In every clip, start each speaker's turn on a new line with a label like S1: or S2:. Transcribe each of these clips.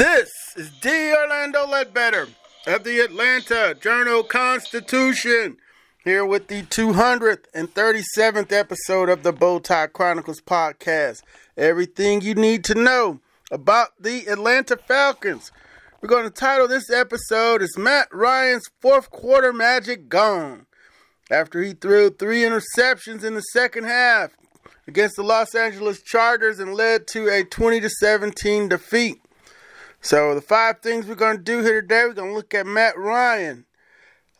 S1: This is D. Orlando Ledbetter of the Atlanta Journal Constitution, here with the 237th episode of the Bowtie Chronicles podcast. Everything you need to know about the Atlanta Falcons. We're going to title this episode is Matt Ryan's fourth quarter magic gone. After he threw three interceptions in the second half against the Los Angeles Chargers and led to a 20 to 17 defeat. So the five things we're going to do here today, we're going to look at Matt Ryan,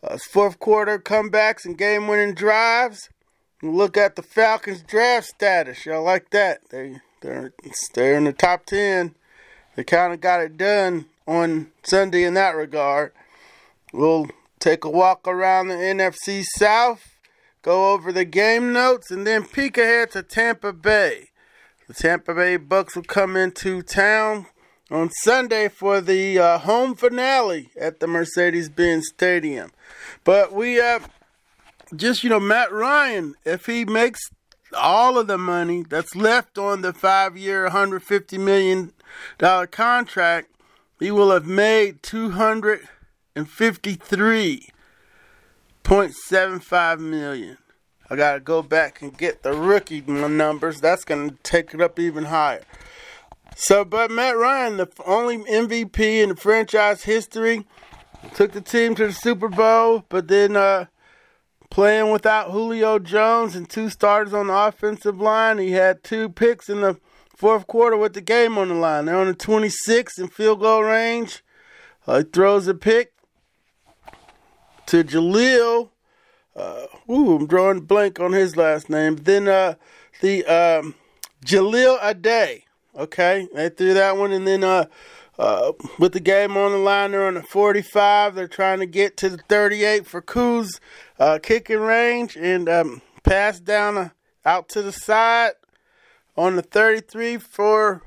S1: uh, fourth quarter comebacks and game-winning drives. We'll look at the Falcons draft status. Y'all like that? They they're they're in the top ten. They kind of got it done on Sunday in that regard. We'll take a walk around the NFC South, go over the game notes, and then peek ahead to Tampa Bay. The Tampa Bay Bucks will come into town on Sunday for the uh, home finale at the Mercedes Benz Stadium. But we have uh, just, you know, Matt Ryan, if he makes all of the money that's left on the five year, $150 million contract, he will have made 253.75 million. I got to go back and get the rookie numbers. That's going to take it up even higher. So, but Matt Ryan, the only MVP in franchise history, took the team to the Super Bowl, but then uh, playing without Julio Jones and two starters on the offensive line, he had two picks in the fourth quarter with the game on the line. They're on the 26 in field goal range. Uh, he throws a pick to Jahleel. Uh, ooh, I'm drawing blank on his last name. Then uh, the um, Jahleel Addae Okay, they threw that one, and then uh, uh, with the game on the line, they're on the 45. They're trying to get to the 38 for Koo's uh, kicking range and um, pass down uh, out to the side on the 33 for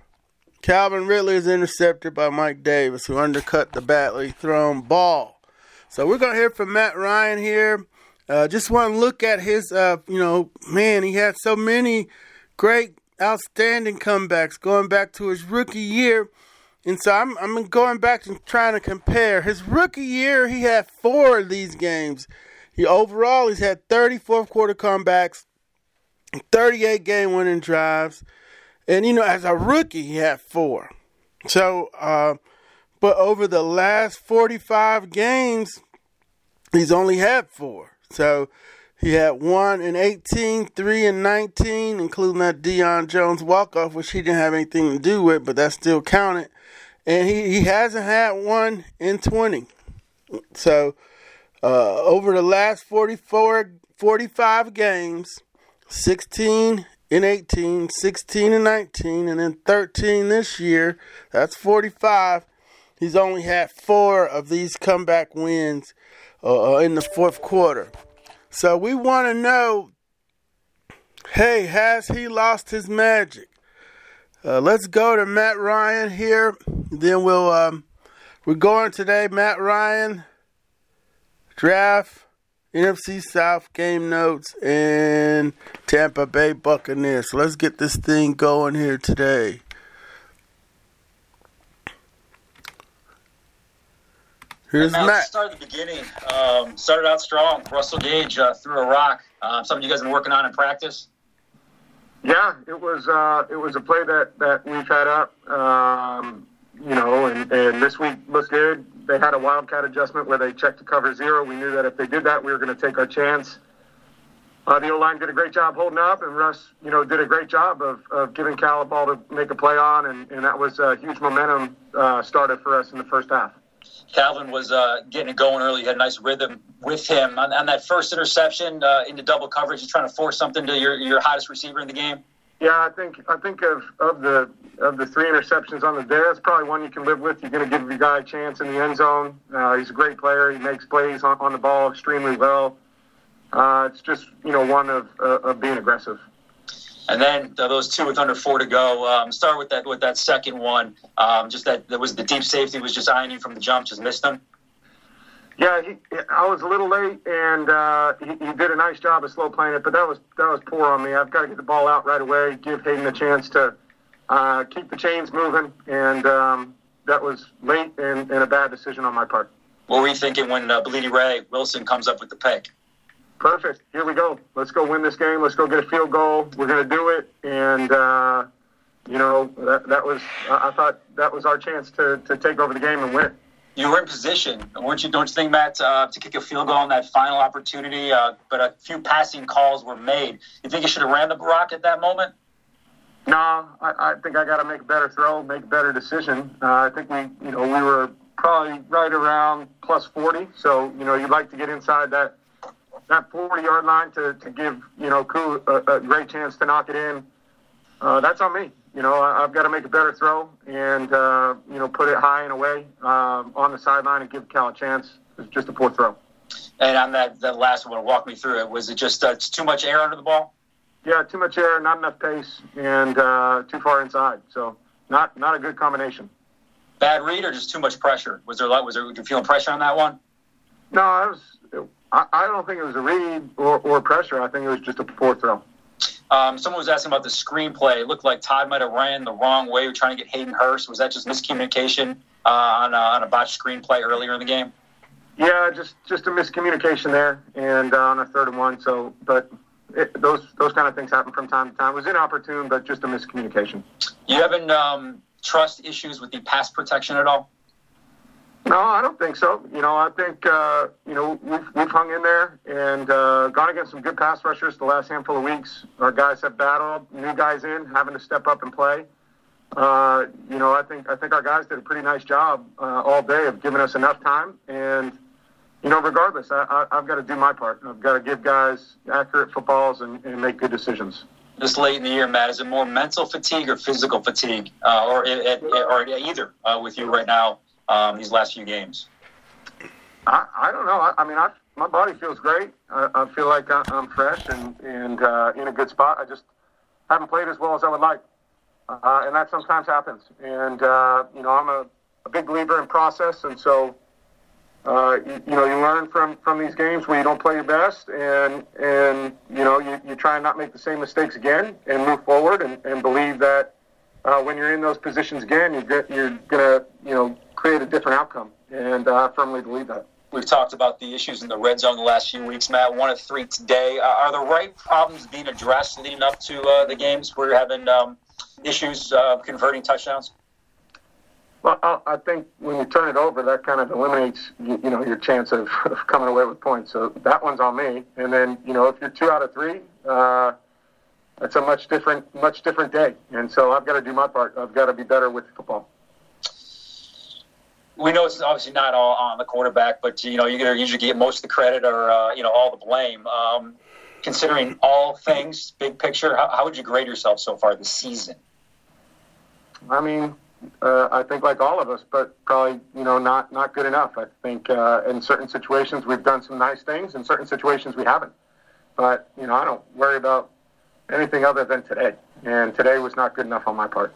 S1: Calvin Ridley is intercepted by Mike Davis, who undercut the badly thrown ball. So we're gonna hear from Matt Ryan here. Uh, just want to look at his, uh, you know, man, he had so many great outstanding comebacks going back to his rookie year. And so I'm, I'm going back and trying to compare. His rookie year, he had four of these games. He overall he's had 30 fourth quarter comebacks, 38 game winning drives, and you know as a rookie he had four. So, uh, but over the last 45 games, he's only had four. So he had one in 18, three in 19, including that Deion Jones walk off, which he didn't have anything to do with, but that still counted. And he, he hasn't had one in 20. So uh, over the last 44, 45 games, 16 in 18, 16 and 19, and then 13 this year, that's 45. He's only had four of these comeback wins uh, in the fourth quarter. So we want to know hey, has he lost his magic? Uh, let's go to Matt Ryan here. Then we'll, um, we're going today, Matt Ryan, draft, NFC South game notes, and Tampa Bay Buccaneers. So let's get this thing going here today. Here's
S2: Matt.
S1: Matt.
S2: Start at the beginning. Um, started out strong. Russell Gage uh, threw a rock. Uh, something you guys have been working on in practice.
S3: Yeah, it was uh, it was a play that, that we've had up, um, you know, and, and this week looked good. They had a wildcat adjustment where they checked to cover zero. We knew that if they did that, we were going to take our chance. Uh, the O line did a great job holding up, and Russ, you know, did a great job of, of giving Cal a ball to make a play on, and, and that was a huge momentum uh, started for us in the first half.
S2: Calvin was uh, getting it going early. Had a nice rhythm with him on, on that first interception uh, into double coverage. He's trying to force something to your, your hottest receiver in the game.
S3: Yeah, I think I think of, of the of the three interceptions on the day, that's probably one you can live with. You're going to give your guy a chance in the end zone. Uh, he's a great player. He makes plays on, on the ball extremely well. Uh, it's just you know one of uh, of being aggressive.
S2: And then uh, those two with under four to go. Um, start with that with that second one. Um, just that that was the deep safety was just eyeing you from the jump, just missed him.
S3: Yeah, he, I was a little late, and uh, he, he did a nice job of slow playing it, but that was that was poor on me. I've got to get the ball out right away, give Hayden a chance to uh, keep the chains moving, and um, that was late and, and a bad decision on my part.
S2: What were you thinking when uh, Blidi Wreh Wilson comes up with the pick?
S3: Perfect. Here we go. Let's go win this game. Let's go get a field goal. We're going to do it, and uh, you know that that was I thought that was our chance to to take over the game and win it
S2: you were in position, weren't you? Don't you think, Matt, uh, to kick a field goal on that final opportunity? Uh, but a few passing calls were made. You think you should have ran the rock at that moment?
S3: No, I, I think I got to make a better throw, make a better decision. Uh, I think we, you know, we were probably right around plus 40. So, you know, you'd like to get inside that that 40 yard line to, to give, you know, Koo a, a great chance to knock it in. Uh, that's on me you know, I've got to make a better throw and, uh, you know, put it high and away um, on the sideline and give Cal a chance. It's just a poor throw.
S2: And on that, that last one, walk me through it. Was it just uh, too much air under the ball?
S3: Yeah, too much air, not enough pace, and uh, too far inside. So not not a good combination.
S2: Bad read or just too much pressure? Was there was there were you feeling pressure on that one?
S3: No, I was. I, I don't think it was a read or, or pressure. I think it was just a poor throw.
S2: Um, someone was asking about the screenplay. It looked like Todd might have ran the wrong way, trying to get Hayden Hurst. Was that just miscommunication uh, on, a, on a botched screenplay earlier in the game?
S3: Yeah, just just a miscommunication there, and uh, on a third and one. So, but it, those those kind of things happen from time to time. It was inopportune, but just a miscommunication.
S2: You having um, trust issues with the pass protection at all?
S3: No, I don't think so. You know, I think uh, you know we've we've hung in there and uh, gone against some good pass rushers the last handful of weeks. Our guys have battled new guys in, having to step up and play. Uh, you know, I think I think our guys did a pretty nice job uh, all day of giving us enough time. And you know, regardless, I, have got to do my part. I've got to give guys accurate footballs and, and make good decisions.
S2: This late in the year, Matt, is it more mental fatigue or physical fatigue, uh, or or either uh, with you right now? Um, these last few games?
S3: I, I don't know. I, I mean, I, my body feels great. I, I feel like I'm fresh and, and uh, in a good spot. I just haven't played as well as I would like. Uh, and that sometimes happens. And, uh, you know, I'm a, a big believer in process. And so, uh, you, you, know, you learn from, from these games where you don't play your best and, and you know, you, you try and not make the same mistakes again and move forward and, and believe that uh, when you're in those positions again, you're, you're going to, you know, create a different outcome. And uh, I firmly believe that.
S2: We've talked about the issues in the red zone the last few weeks, Matt. One of three today. Uh, are the right problems being addressed leading up to uh, the games? We're having um, issues uh, converting touchdowns.
S3: Well, I think when you turn it over, that kind of eliminates you, know your chance of, of, coming away with points. So that one's on me. And then you know if you're two out of three, uh, that's a much different much different day. And so I've got to do my part. I've got to be better with football
S2: we know it's obviously not all on the quarterback, but you know to usually get most of the credit or uh, you know all the blame. Um, considering all things, big picture, how, how, would you grade yourself so far this season?
S3: I mean, uh, I think like all of us, but probably you know not not good enough. I think uh, in certain situations we've done some nice things, in certain situations we haven't. But you know I don't worry about anything other than today, and today was not good enough on my part.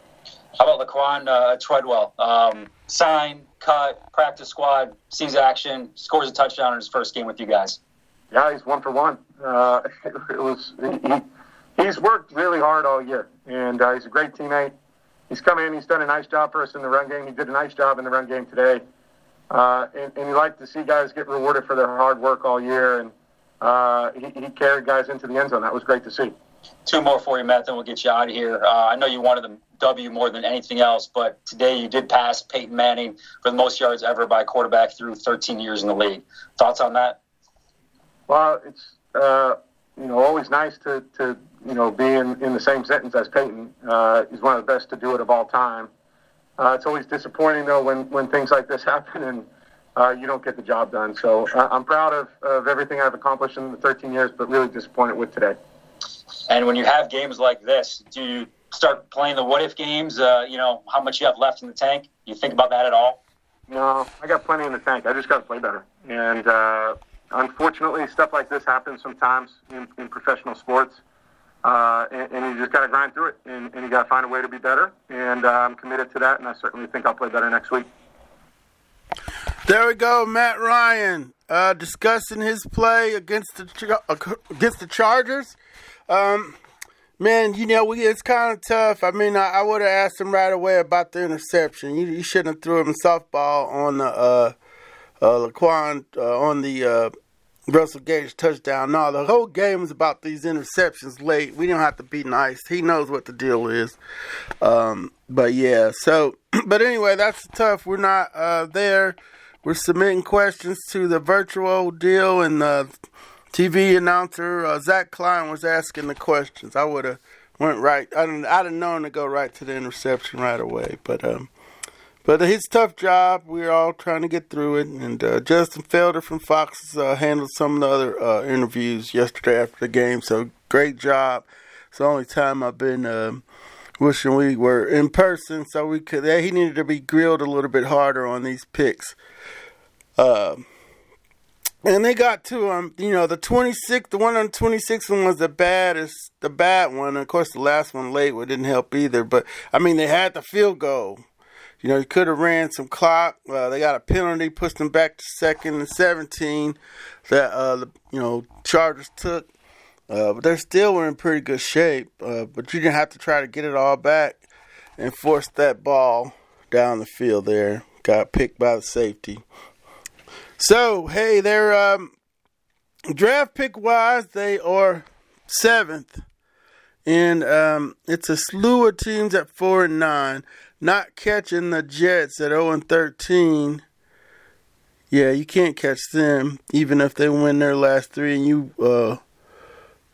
S2: How about Laquon uh, Treadwell? Um, sign, cut, practice squad, sees action, scores a touchdown in his first game with you guys.
S3: Yeah, he's one for one. Uh, it was he, he's worked really hard all year, and uh, he's a great teammate. He's come in. He's done a nice job for us in the run game. He did a nice job in the run game today, uh, and, and you like to see guys get rewarded for their hard work all year. And uh, he, he carried guys into the end zone. That was great to see.
S2: Two more for you, Matt. Then we'll get you out of here. Uh, I know you wanted them W more than anything else. But today you did pass Peyton Manning for the most yards ever by a quarterback through 13 years in the league. Thoughts on that?
S3: Well, it's uh, you know always nice to, to you know be in, in the same sentence as Peyton. Uh, he's one of the best to do it of all time. Uh, it's always disappointing though when, when things like this happen and uh, you don't get the job done. So uh, I'm proud of, of everything I've accomplished in the 13 years, but really disappointed with today.
S2: And when you have games like this, do you start playing the what if games? Uh, you know, how much you have left in the tank? You think about that at all?
S3: No, I got plenty in the tank. I just got to play better. And uh, unfortunately, stuff like this happens sometimes in, in professional sports. Uh, and, and, you just got to grind through it, and, and you got to find a way to be better. And uh, I'm committed to that, and I certainly think I'll play better next week.
S1: There we go, Matt Ryan uh, discussing his play against the against the Chargers. Um, man, you know, we it's kind of tough. I mean, I, I would have asked him right away about the interception. You, you shouldn't have threw him softball on the uh, uh, Laquon uh, on the uh, Russell Gage touchdown. No, the whole game is about these interceptions late. We don't have to be nice. He knows what the deal is. Um, but yeah, so but anyway, that's tough. We're not uh, there. We're submitting questions to the virtual deal, and the TV announcer uh, Zach Klein was asking the questions. I would have went right. I'd, have known to go right to the interception right away, but um, but his tough job. We're all trying to get through it. And uh, Justin Felder from Fox uh, handled some of the other uh, interviews yesterday after the game. So great job. It's the only time I've been um, wishing we were in person so we could. He needed to be grilled a little bit harder on these picks. Uh, and they got to Um, You know, the twenty sixth, the one on twenty sixth one was the baddest, the bad one. And of course, the last one late didn't help either. But I mean, they had the field goal. You know, he could have ran some clock. Uh, they got a penalty, pushed them back to second and 17 that, uh, the, you know, Chargers took. Uh, but they still were in pretty good shape. Uh, but you didn't have to try to get it all back and force that ball down the field there. Got picked by the safety. So, hey, they're um, draft pick wise, they are seventh. And um, it's a slew of teams at 4 and 9 not catching the Jets at 0 and 13. Yeah, you can't catch them even if they win their last three and you uh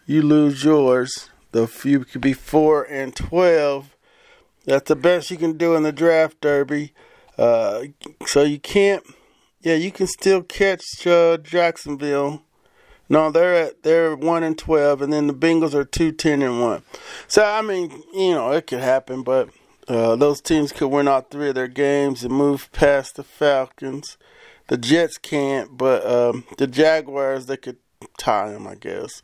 S1: you lose yours. The you could be 4 and 12. That's the best you can do in the draft derby. Uh, so you can't. Yeah, you can still catch uh, Jacksonville. No, they're at they're one and twelve, and then the Bengals are two ten and one. So I mean, you know, it could happen, but uh, those teams could win all three of their games and move past the Falcons. The Jets can't, but um, the Jaguars they could tie them, I guess.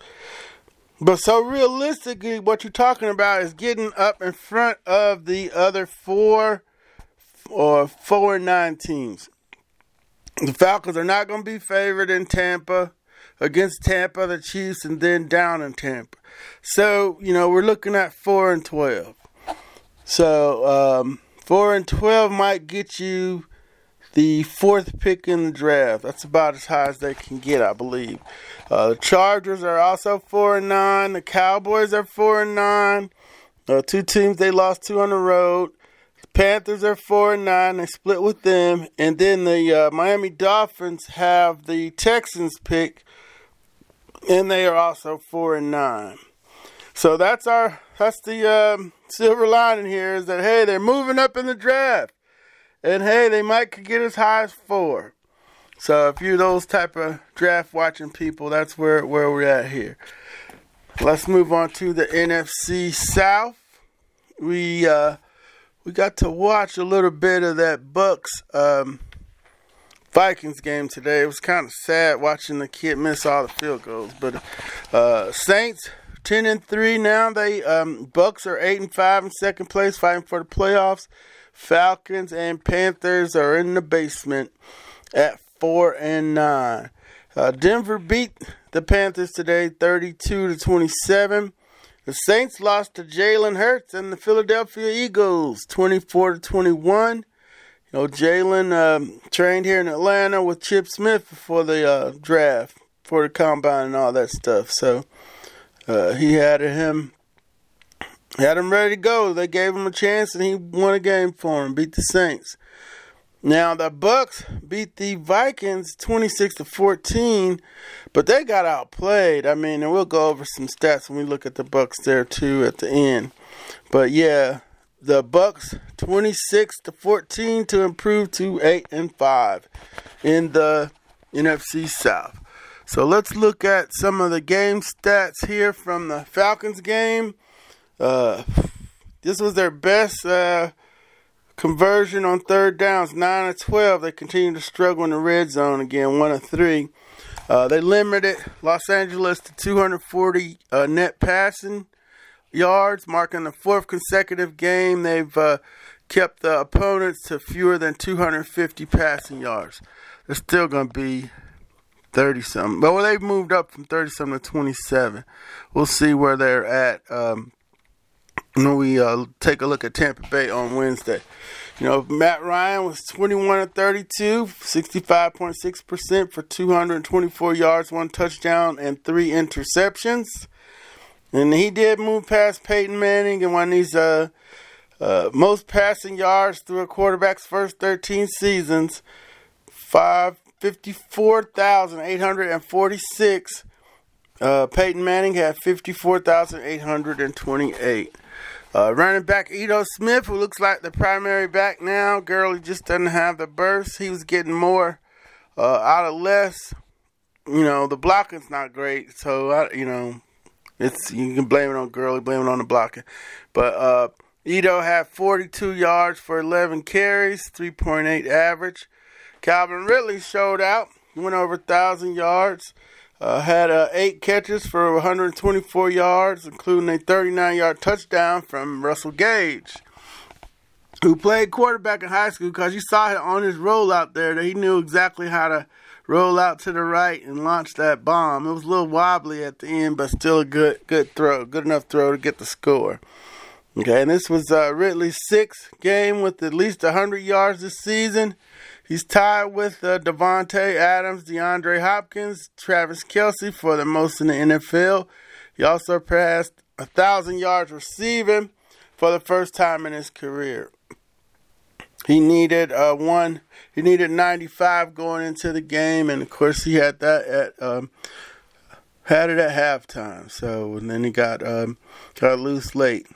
S1: But so realistically, what you're talking about is getting up in front of the other four or four and nine teams. The Falcons are not going to be favored in Tampa against Tampa, the Chiefs, and then down in Tampa. So you know we're looking at four and twelve. So um, four and twelve might get you the fourth pick in the draft. That's about as high as they can get, I believe. Uh, the Chargers are also four and nine. The Cowboys are four and nine. Uh, two teams they lost two on the road. The Panthers are four and nine. They split with them, and then the uh, Miami Dolphins have the Texans pick, and they are also four and nine. So that's our that's the um, silver lining here is that hey, they're moving up in the draft, and hey, they might could get as high as four. So if you're those type of draft watching people, that's where where we're at here. Let's move on to the NFC South. We uh, we got to watch a little bit of that Bucks um, Vikings game today. It was kind of sad watching the kid miss all the field goals, but uh, Saints ten and three now. They um, Bucks are eight and five in second place, fighting for the playoffs. Falcons and Panthers are in the basement at four and nine. Uh, Denver beat the Panthers today, thirty-two to twenty-seven. The Saints lost to Jalen Hurts and the Philadelphia Eagles, twenty-four to twenty-one. You know, Jalen um, trained here in Atlanta with Chip Smith before the uh, draft, for the combine and all that stuff. So uh, he had him had him ready to go. They gave him a chance, and he won a game for him. Beat the Saints. Now the Bucks beat the Vikings twenty six to fourteen, but they got outplayed. I mean, and we'll go over some stats when we look at the Bucks there too at the end. But yeah, the Bucks twenty six to fourteen to improve to eight and five in the NFC South. So let's look at some of the game stats here from the Falcons game. Uh, this was their best uh, conversion on third downs, 9 of 12. They continue to struggle in the red zone again, 1 of 3. Uh, they limited Los Angeles to 240 uh, net passing yards, marking the fourth consecutive game they've uh, kept the opponents to fewer than 250 passing yards. They're still going to be 30 something. But well, they've moved up from 30 something to 27. We'll see where they're at um, when we uh, take a look at Tampa Bay on Wednesday. You know, Matt Ryan was 21 of 32, 65.6% for 224 yards, one touchdown, and three interceptions. And he did move past Peyton Manning and one of these uh, uh, most passing yards through a quarterback's first 13 seasons. Five 54,846. Uh, Peyton Manning had 54,828. Uh, running back Ito Smith, who looks like the primary back now. Gurley just doesn't have the burst. He was getting more uh, out of less. You know, the blocking's not great, so I, you know, it's you can blame it on Gurley, blame it on the blocking. But uh, Ito had 42 yards for 11 carries, 3.8 average. Calvin Ridley showed out, went over 1,000 yards, uh, had uh, eight catches for 124 yards, including a 39 yard touchdown from Russell Gage, who played quarterback in high school because you saw it on his roll out there that he knew exactly how to roll out to the right and launch that bomb. It was a little wobbly at the end, but still a good good throw, good enough throw to get the score. Okay, and this was uh, Ridley's sixth game with at least 100 yards this season. He's tied with uh, Davante Adams, DeAndre Hopkins, Travis Kelce for the most in the NFL. He also passed a thousand yards receiving for the first time in his career. He needed uh, one. He needed 95 going into the game, and of course he had that at um, had it at halftime. So and then he got um, got loose late.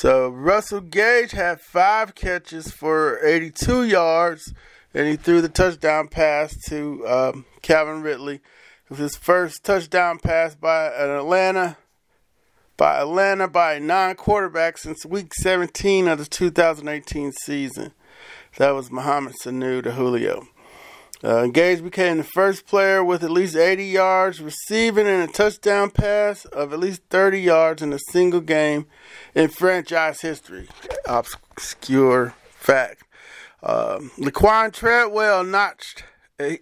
S1: So Russell Gage had five catches for 82 yards, and he threw the touchdown pass to um, Calvin Ridley. It was his first touchdown pass by an Atlanta by Atlanta by a non-quarterback since Week 17 of the 2018 season. That was Mohamed Sanu to Julio. Uh, Gage became the first player with at least 80 yards receiving and a touchdown pass of at least 30 yards in a single game in franchise history. Obscure fact. Um, Laquon Treadwell notched. He,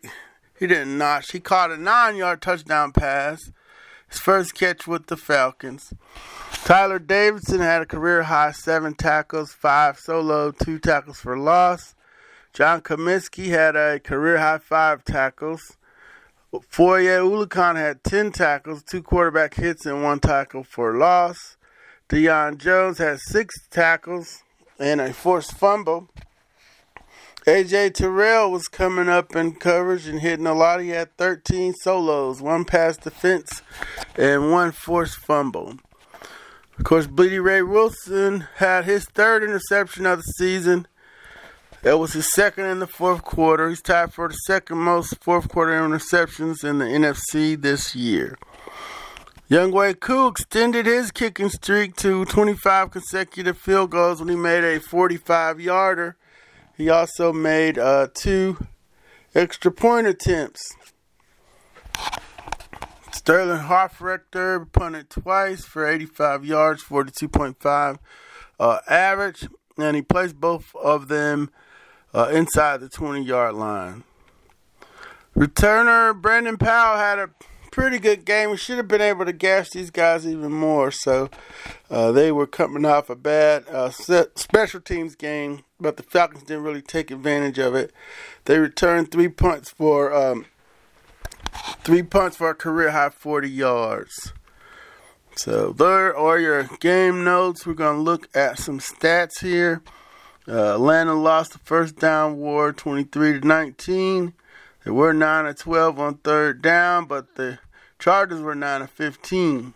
S1: he didn't notch. He caught a nine-yard touchdown pass. His first catch with the Falcons. Tyeler Davison had a career high seven tackles, five solo, two tackles for loss. John Cominsky had a career high five tackles. Foye Oluokun had 10 tackles, two quarterback hits, and one tackle for loss. Deion Jones had six tackles and a forced fumble. AJ Terrell was coming up in coverage and hitting a lot. He had 13 solos, one pass defense, and one forced fumble. Of course, Blidi Wreh Wilson had his third interception of the season that was his second in the fourth quarter. He's tied for the second most fourth quarter interceptions in the NFC this year. Young Younghoe Koo extended his kicking streak to 25 consecutive field goals when he made a 45 yarder. He also made uh, two extra point attempts. Sterling Hofrechter punted twice for 85 yards, 42.5 uh, average, and he placed both of them uh, inside the 20 yard line. Returner Brandon Powell had a pretty good game. We should have been able to gash these guys even more. So uh, they were coming off a bad uh, special teams game, but the Falcons didn't really take advantage of it. They returned three punts for um, three punts for a career high 40 yards. So there are your game notes. We're going to look at some stats here. Uh, Atlanta lost the first down war 23 to 19. They were 9 of 12 on third down, but the Chargers were 9 of 15.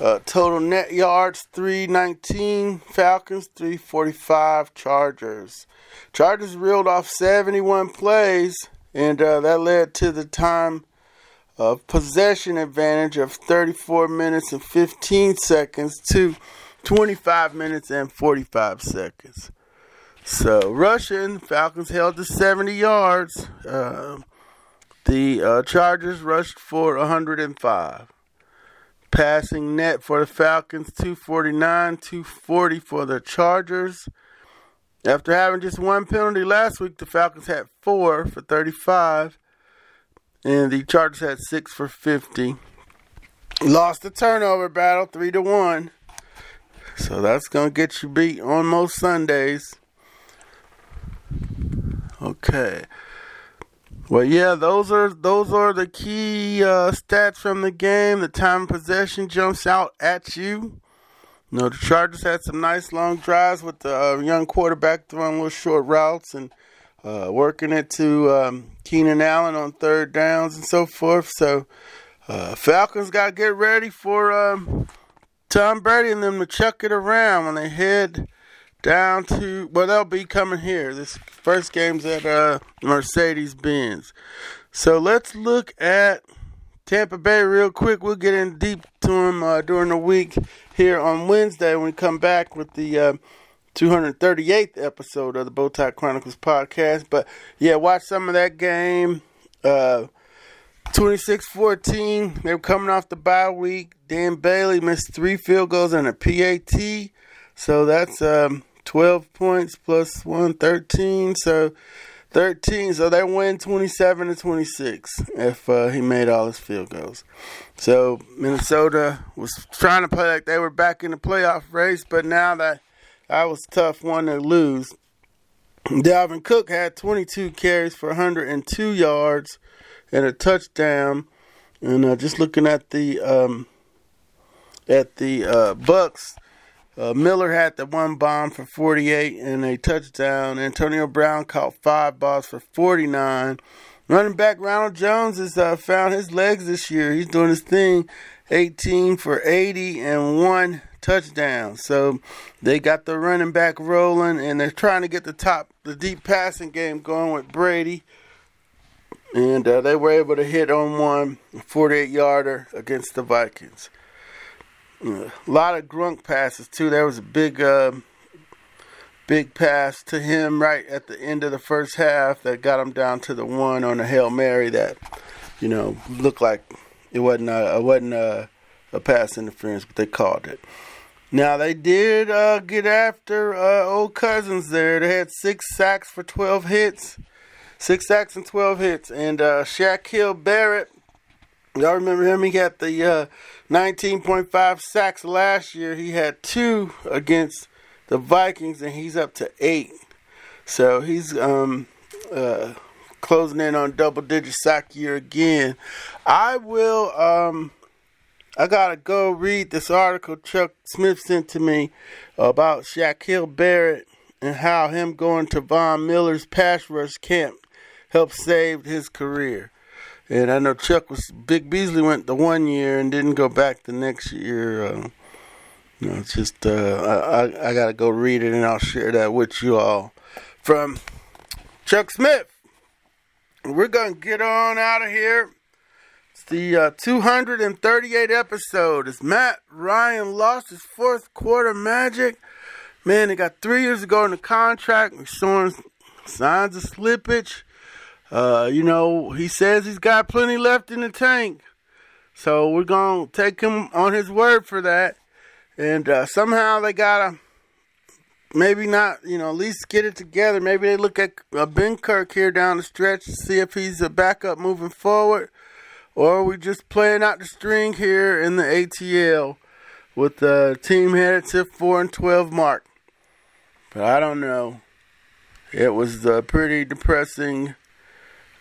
S1: Uh, total net yards 319, Falcons 345, Chargers. Chargers reeled off 71 plays and uh, that led to the time of possession advantage of 34 minutes and 15 seconds to 25 minutes and 45 seconds. So, rushing, Falcons held to 70 yards. Uh, the uh, Chargers rushed for 105. Passing net for the Falcons 249, 240 for the Chargers. After having just one penalty last week, the Falcons had four for 35, and the Chargers had six for 50. Lost the turnover battle, three to one. So that's gonna get you beat on most Sundays. Okay. Well, yeah, those are those are the key uh, stats from the game. The time possession jumps out at you. You know, the Chargers had some nice long drives with the uh, young quarterback throwing little short routes and uh, working it to um, Keenan Allen on third downs and so forth. So, uh, Falcons got to get ready for um, Tom Brady and them to chuck it around when they head down to well they'll be coming here. This first game's at uh, mercedes benz so let's look at tampa bay real quick. We'll get in deep to them uh, during the week here on wednesday when we come back with the uh, 238th episode of the bowtie chronicles podcast. But yeah watch some of that game. Uh, 26-14 they were coming off the bye week. Dan bailey missed three field goals and a pat so that's um, 12 points plus 1, 13. So 13. So they win 27 to 26 if uh, he made all his field goals. So Minnesota was trying to play like they were back in the playoff race, but now that that was tough one to lose. Dalvin Cook had 22 carries for 102 yards and a touchdown. And uh, just looking at the um, at the uh, Bucks, uh, Miller had the one bomb for 48 and a touchdown. Antonio Brown caught five balls for 49. Running back Ronald Jones has uh, found his legs this year. He's doing his thing. 18 for 80 and one touchdown. So they got the running back rolling, and they're trying to get the top, the deep passing game going with Brady. And uh, they were able to hit on one 48 yarder against the Vikings. A lot of Gronk passes too. There was a big, uh, big pass to him right at the end of the first half that got him down to the one on the hail mary that, you know, looked like it wasn't a, it wasn't a, a pass interference, but they called it. Now they did uh, get after uh, old cousins there. They had six sacks for 12 hits, six sacks and 12 hits, and uh, Shaquille Barrett Y'all remember him? He got the uh, 19.5 sacks last year. He had two against the Vikings, and he's up to eight. So he's um, uh, closing in on double digit sack year again. I will. Um, I gotta go read this article Chuck Smith sent to me about Shaquille Barrett and how him going to Von Miller's pass rush camp helped save his career. And I know Chuck was Vic Beasley went the one year and didn't go back the next year. Uh, you know, it's just uh, I, I, I got to go read it and I'll share that with you all from Chuck Smith. We're gonna get on out of here. It's the uh, 238 episode. It's Matt Ryan lost his fourth quarter magic. Man, he got three years ago in the contract. We're showing signs of slippage. Uh, you know, he says he's got plenty left in the tank. So we're going to take him on his word for that. And uh, somehow they got to maybe not, you know, at least get it together. Maybe they look at uh, Benkert here down the stretch to see if he's a backup moving forward. Or are we just playing out the string here in the ATL with the team headed to 4 and 12 mark. But I don't know. It was uh, pretty depressing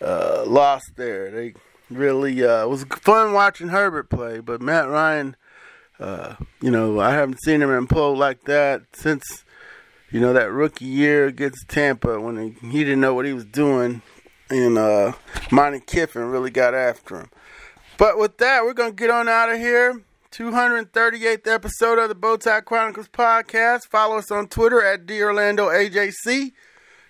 S1: uh, lost there. They really uh, was fun watching Herbert play, but Matt Ryan, uh, you know, I haven't seen him implode like that since you know that rookie year against Tampa when he, he didn't know what he was doing, and uh, Monte Kiffin really got after him. But with that, we're gonna get on out of here. 238th episode of the Bowtie Chronicles podcast. Follow us on Twitter at DOrlandoAJC.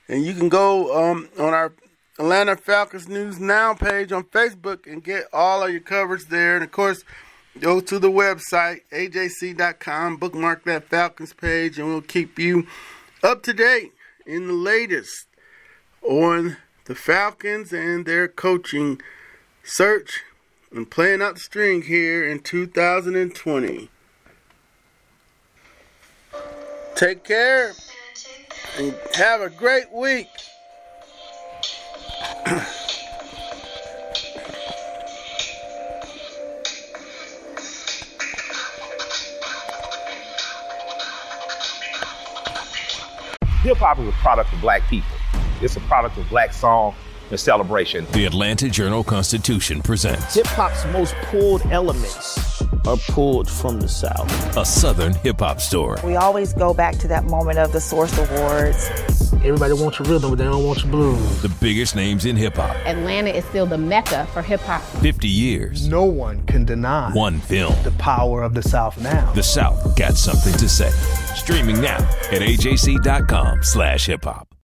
S1: And you can go um, on our Atlanta Falcons News Now page on Facebook and get all of your coverage there. And of course, go to the website, ajc.com, bookmark that Falcons page, and we'll keep you up to date in the latest on the Falcons and their coaching search and playing out the string here in 2020. Take care and have a great week.
S4: Hip hop is a product of black people. It's a product of black song and celebration.
S5: The Atlanta Journal Constitution presents
S6: Hip hop's most pulled elements are pulled from the South.
S5: a Southern hip hop story.
S7: We always go back to that moment of the Source Awards.
S6: Everybody wants your rhythm, but they don't want your blues.
S5: The biggest names in hip hop.
S8: Atlanta is still the mecca for hip hop.
S5: 50 years.
S9: No one can deny
S5: One film.
S9: the power of the South now.
S5: The South got something to say. Streaming now at ajc.com slash hip hop.